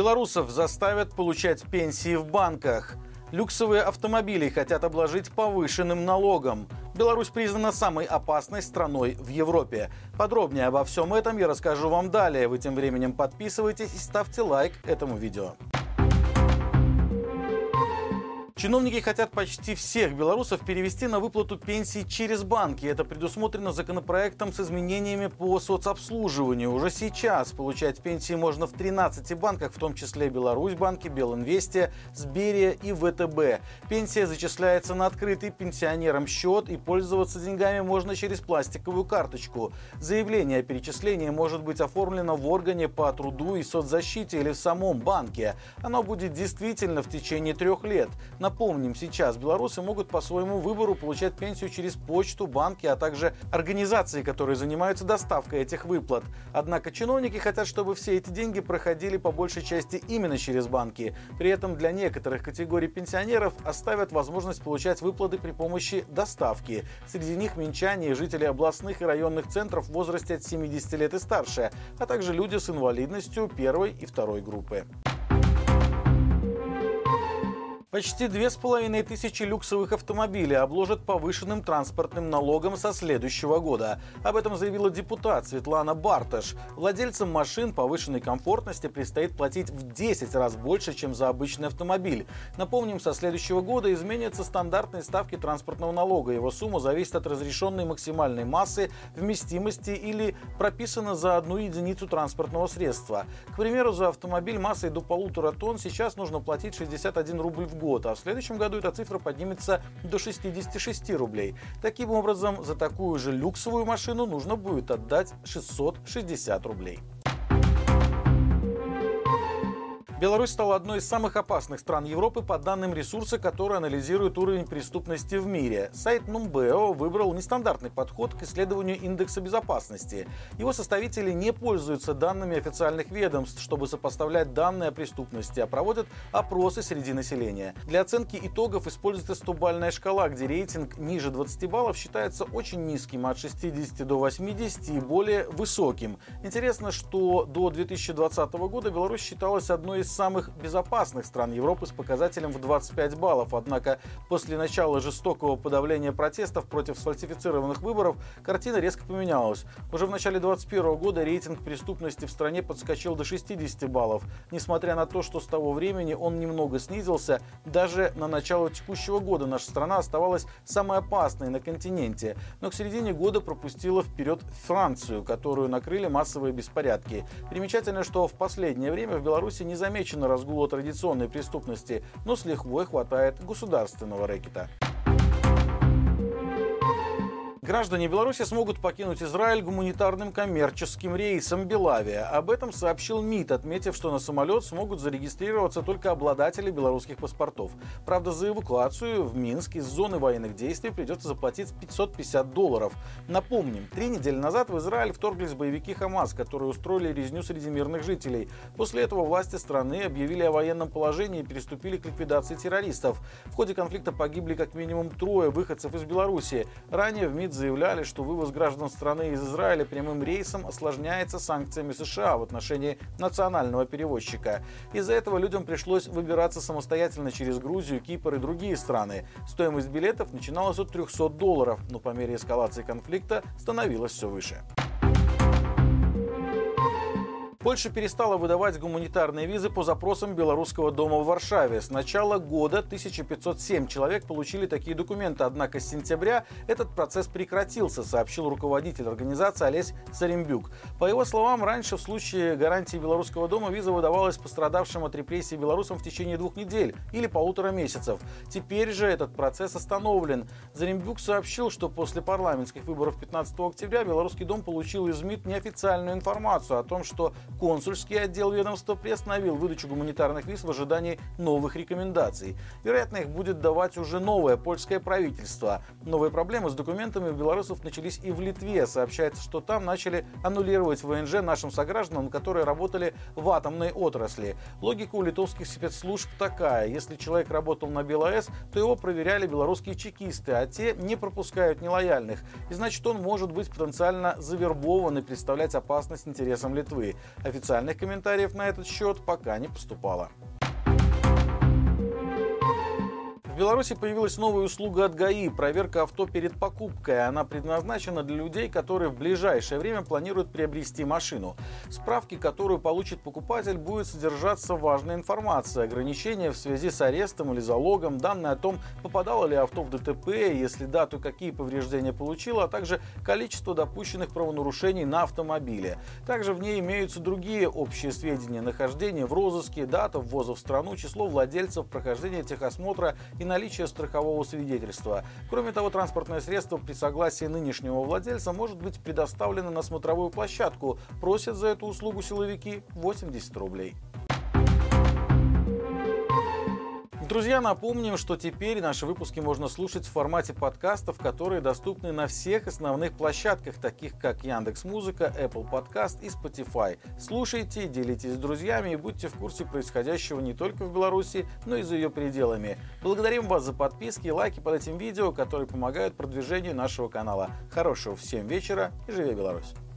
Белорусов заставят получать пенсии в банках. Люксовые автомобили хотят обложить повышенным налогом. Беларусь признана самой опасной страной в Европе. Подробнее обо всем этом я расскажу вам далее. Вы тем временем подписывайтесь и ставьте лайк этому видео. Чиновники хотят почти всех белорусов перевести на выплату пенсий через банки. Это предусмотрено законопроектом с изменениями по соцобслуживанию. Уже сейчас получать пенсии можно в 13 банках, в том числе Беларусь банки, Белинвестия, Сберия и ВТБ. Пенсия зачисляется на открытый пенсионерам счет и пользоваться деньгами можно через пластиковую карточку. Заявление о перечислении может быть оформлено в органе по труду и соцзащите или в самом банке. Оно будет действительно в течение трех лет. На Напомним, сейчас белорусы могут по своему выбору получать пенсию через почту, банки, а также организации, которые занимаются доставкой этих выплат. Однако чиновники хотят, чтобы все эти деньги проходили по большей части именно через банки. При этом для некоторых категорий пенсионеров оставят возможность получать выплаты при помощи доставки. Среди них минчане и жители областных и районных центров в возрасте от 70 лет и старше, а также люди с инвалидностью первой и второй группы. Почти две с половиной тысячи люксовых автомобилей обложат повышенным транспортным налогом со следующего года. Об этом заявила депутат Светлана Барташ. Владельцам машин повышенной комфортности предстоит платить в 10 раз больше, чем за обычный автомобиль. Напомним, со следующего года изменятся стандартные ставки транспортного налога. Его сумма зависит от разрешенной максимальной массы, вместимости или прописана за одну единицу транспортного средства. К примеру, за автомобиль массой до полутора тонн сейчас нужно платить 61 рубль в год, а в следующем году эта цифра поднимется до 66 рублей. Таким образом, за такую же люксовую машину нужно будет отдать 660 рублей. Беларусь стала одной из самых опасных стран Европы по данным ресурса, который анализирует уровень преступности в мире. Сайт Numbeo выбрал нестандартный подход к исследованию индекса безопасности. Его составители не пользуются данными официальных ведомств, чтобы сопоставлять данные о преступности, а проводят опросы среди населения. Для оценки итогов используется 100-бальная шкала, где рейтинг ниже 20 баллов считается очень низким, от 60 до 80 и более высоким. Интересно, что до 2020 года Беларусь считалась одной из самых безопасных стран Европы с показателем в 25 баллов. Однако после начала жестокого подавления протестов против сфальсифицированных выборов картина резко поменялась. Уже в начале 2021 года рейтинг преступности в стране подскочил до 60 баллов. Несмотря на то, что с того времени он немного снизился, даже на начало текущего года наша страна оставалась самой опасной на континенте. Но к середине года пропустила вперед Францию, которую накрыли массовые беспорядки. Примечательно, что в последнее время в Беларуси не заметили замечено разгула традиционной преступности, но с лихвой хватает государственного рэкета. Граждане Беларуси смогут покинуть Израиль гуманитарным коммерческим рейсом Белавия. Об этом сообщил МИД, отметив, что на самолет смогут зарегистрироваться только обладатели белорусских паспортов. Правда, за эвакуацию в Минск из зоны военных действий придется заплатить 550 долларов. Напомним, три недели назад в Израиль вторглись боевики Хамас, которые устроили резню среди мирных жителей. После этого власти страны объявили о военном положении и переступили к ликвидации террористов. В ходе конфликта погибли как минимум трое выходцев из Беларуси. Ранее в МИД заявляли, что вывоз граждан страны из Израиля прямым рейсом осложняется санкциями США в отношении национального перевозчика. Из-за этого людям пришлось выбираться самостоятельно через Грузию, Кипр и другие страны. Стоимость билетов начиналась от 300 долларов, но по мере эскалации конфликта становилась все выше. Польша перестала выдавать гуманитарные визы по запросам Белорусского дома в Варшаве. С начала года 1507 человек получили такие документы, однако с сентября этот процесс прекратился, сообщил руководитель организации Олесь Царембюк. По его словам, раньше в случае гарантии Белорусского дома виза выдавалась пострадавшим от репрессий белорусам в течение двух недель или полутора месяцев. Теперь же этот процесс остановлен. Зарембюк сообщил, что после парламентских выборов 15 октября Белорусский дом получил из МИД неофициальную информацию о том, что консульский отдел ведомства приостановил выдачу гуманитарных виз в ожидании новых рекомендаций. Вероятно, их будет давать уже новое польское правительство. Новые проблемы с документами у белорусов начались и в Литве. Сообщается, что там начали аннулировать ВНЖ нашим согражданам, которые работали в атомной отрасли. Логика у литовских спецслужб такая. Если человек работал на БелАЭС, то его проверяли белорусские чекисты, а те не пропускают нелояльных. И значит, он может быть потенциально завербован и представлять опасность интересам Литвы. Официальных комментариев на этот счет пока не поступало. Беларуси появилась новая услуга от ГАИ – проверка авто перед покупкой. Она предназначена для людей, которые в ближайшее время планируют приобрести машину. В справке, которую получит покупатель, будет содержаться важная информация. Ограничения в связи с арестом или залогом, данные о том, попадало ли авто в ДТП, если да, то какие повреждения получило, а также количество допущенных правонарушений на автомобиле. Также в ней имеются другие общие сведения – нахождение в розыске, дата ввоза в страну, число владельцев, прохождения техосмотра и наличие страхового свидетельства. Кроме того, транспортное средство при согласии нынешнего владельца может быть предоставлено на смотровую площадку. Просят за эту услугу силовики 80 рублей. Друзья, напомним, что теперь наши выпуски можно слушать в формате подкастов, которые доступны на всех основных площадках, таких как Яндекс Музыка, Apple Podcast и Spotify. Слушайте, делитесь с друзьями и будьте в курсе происходящего не только в Беларуси, но и за ее пределами. Благодарим вас за подписки и лайки под этим видео, которые помогают продвижению нашего канала. Хорошего всем вечера и живи Беларусь!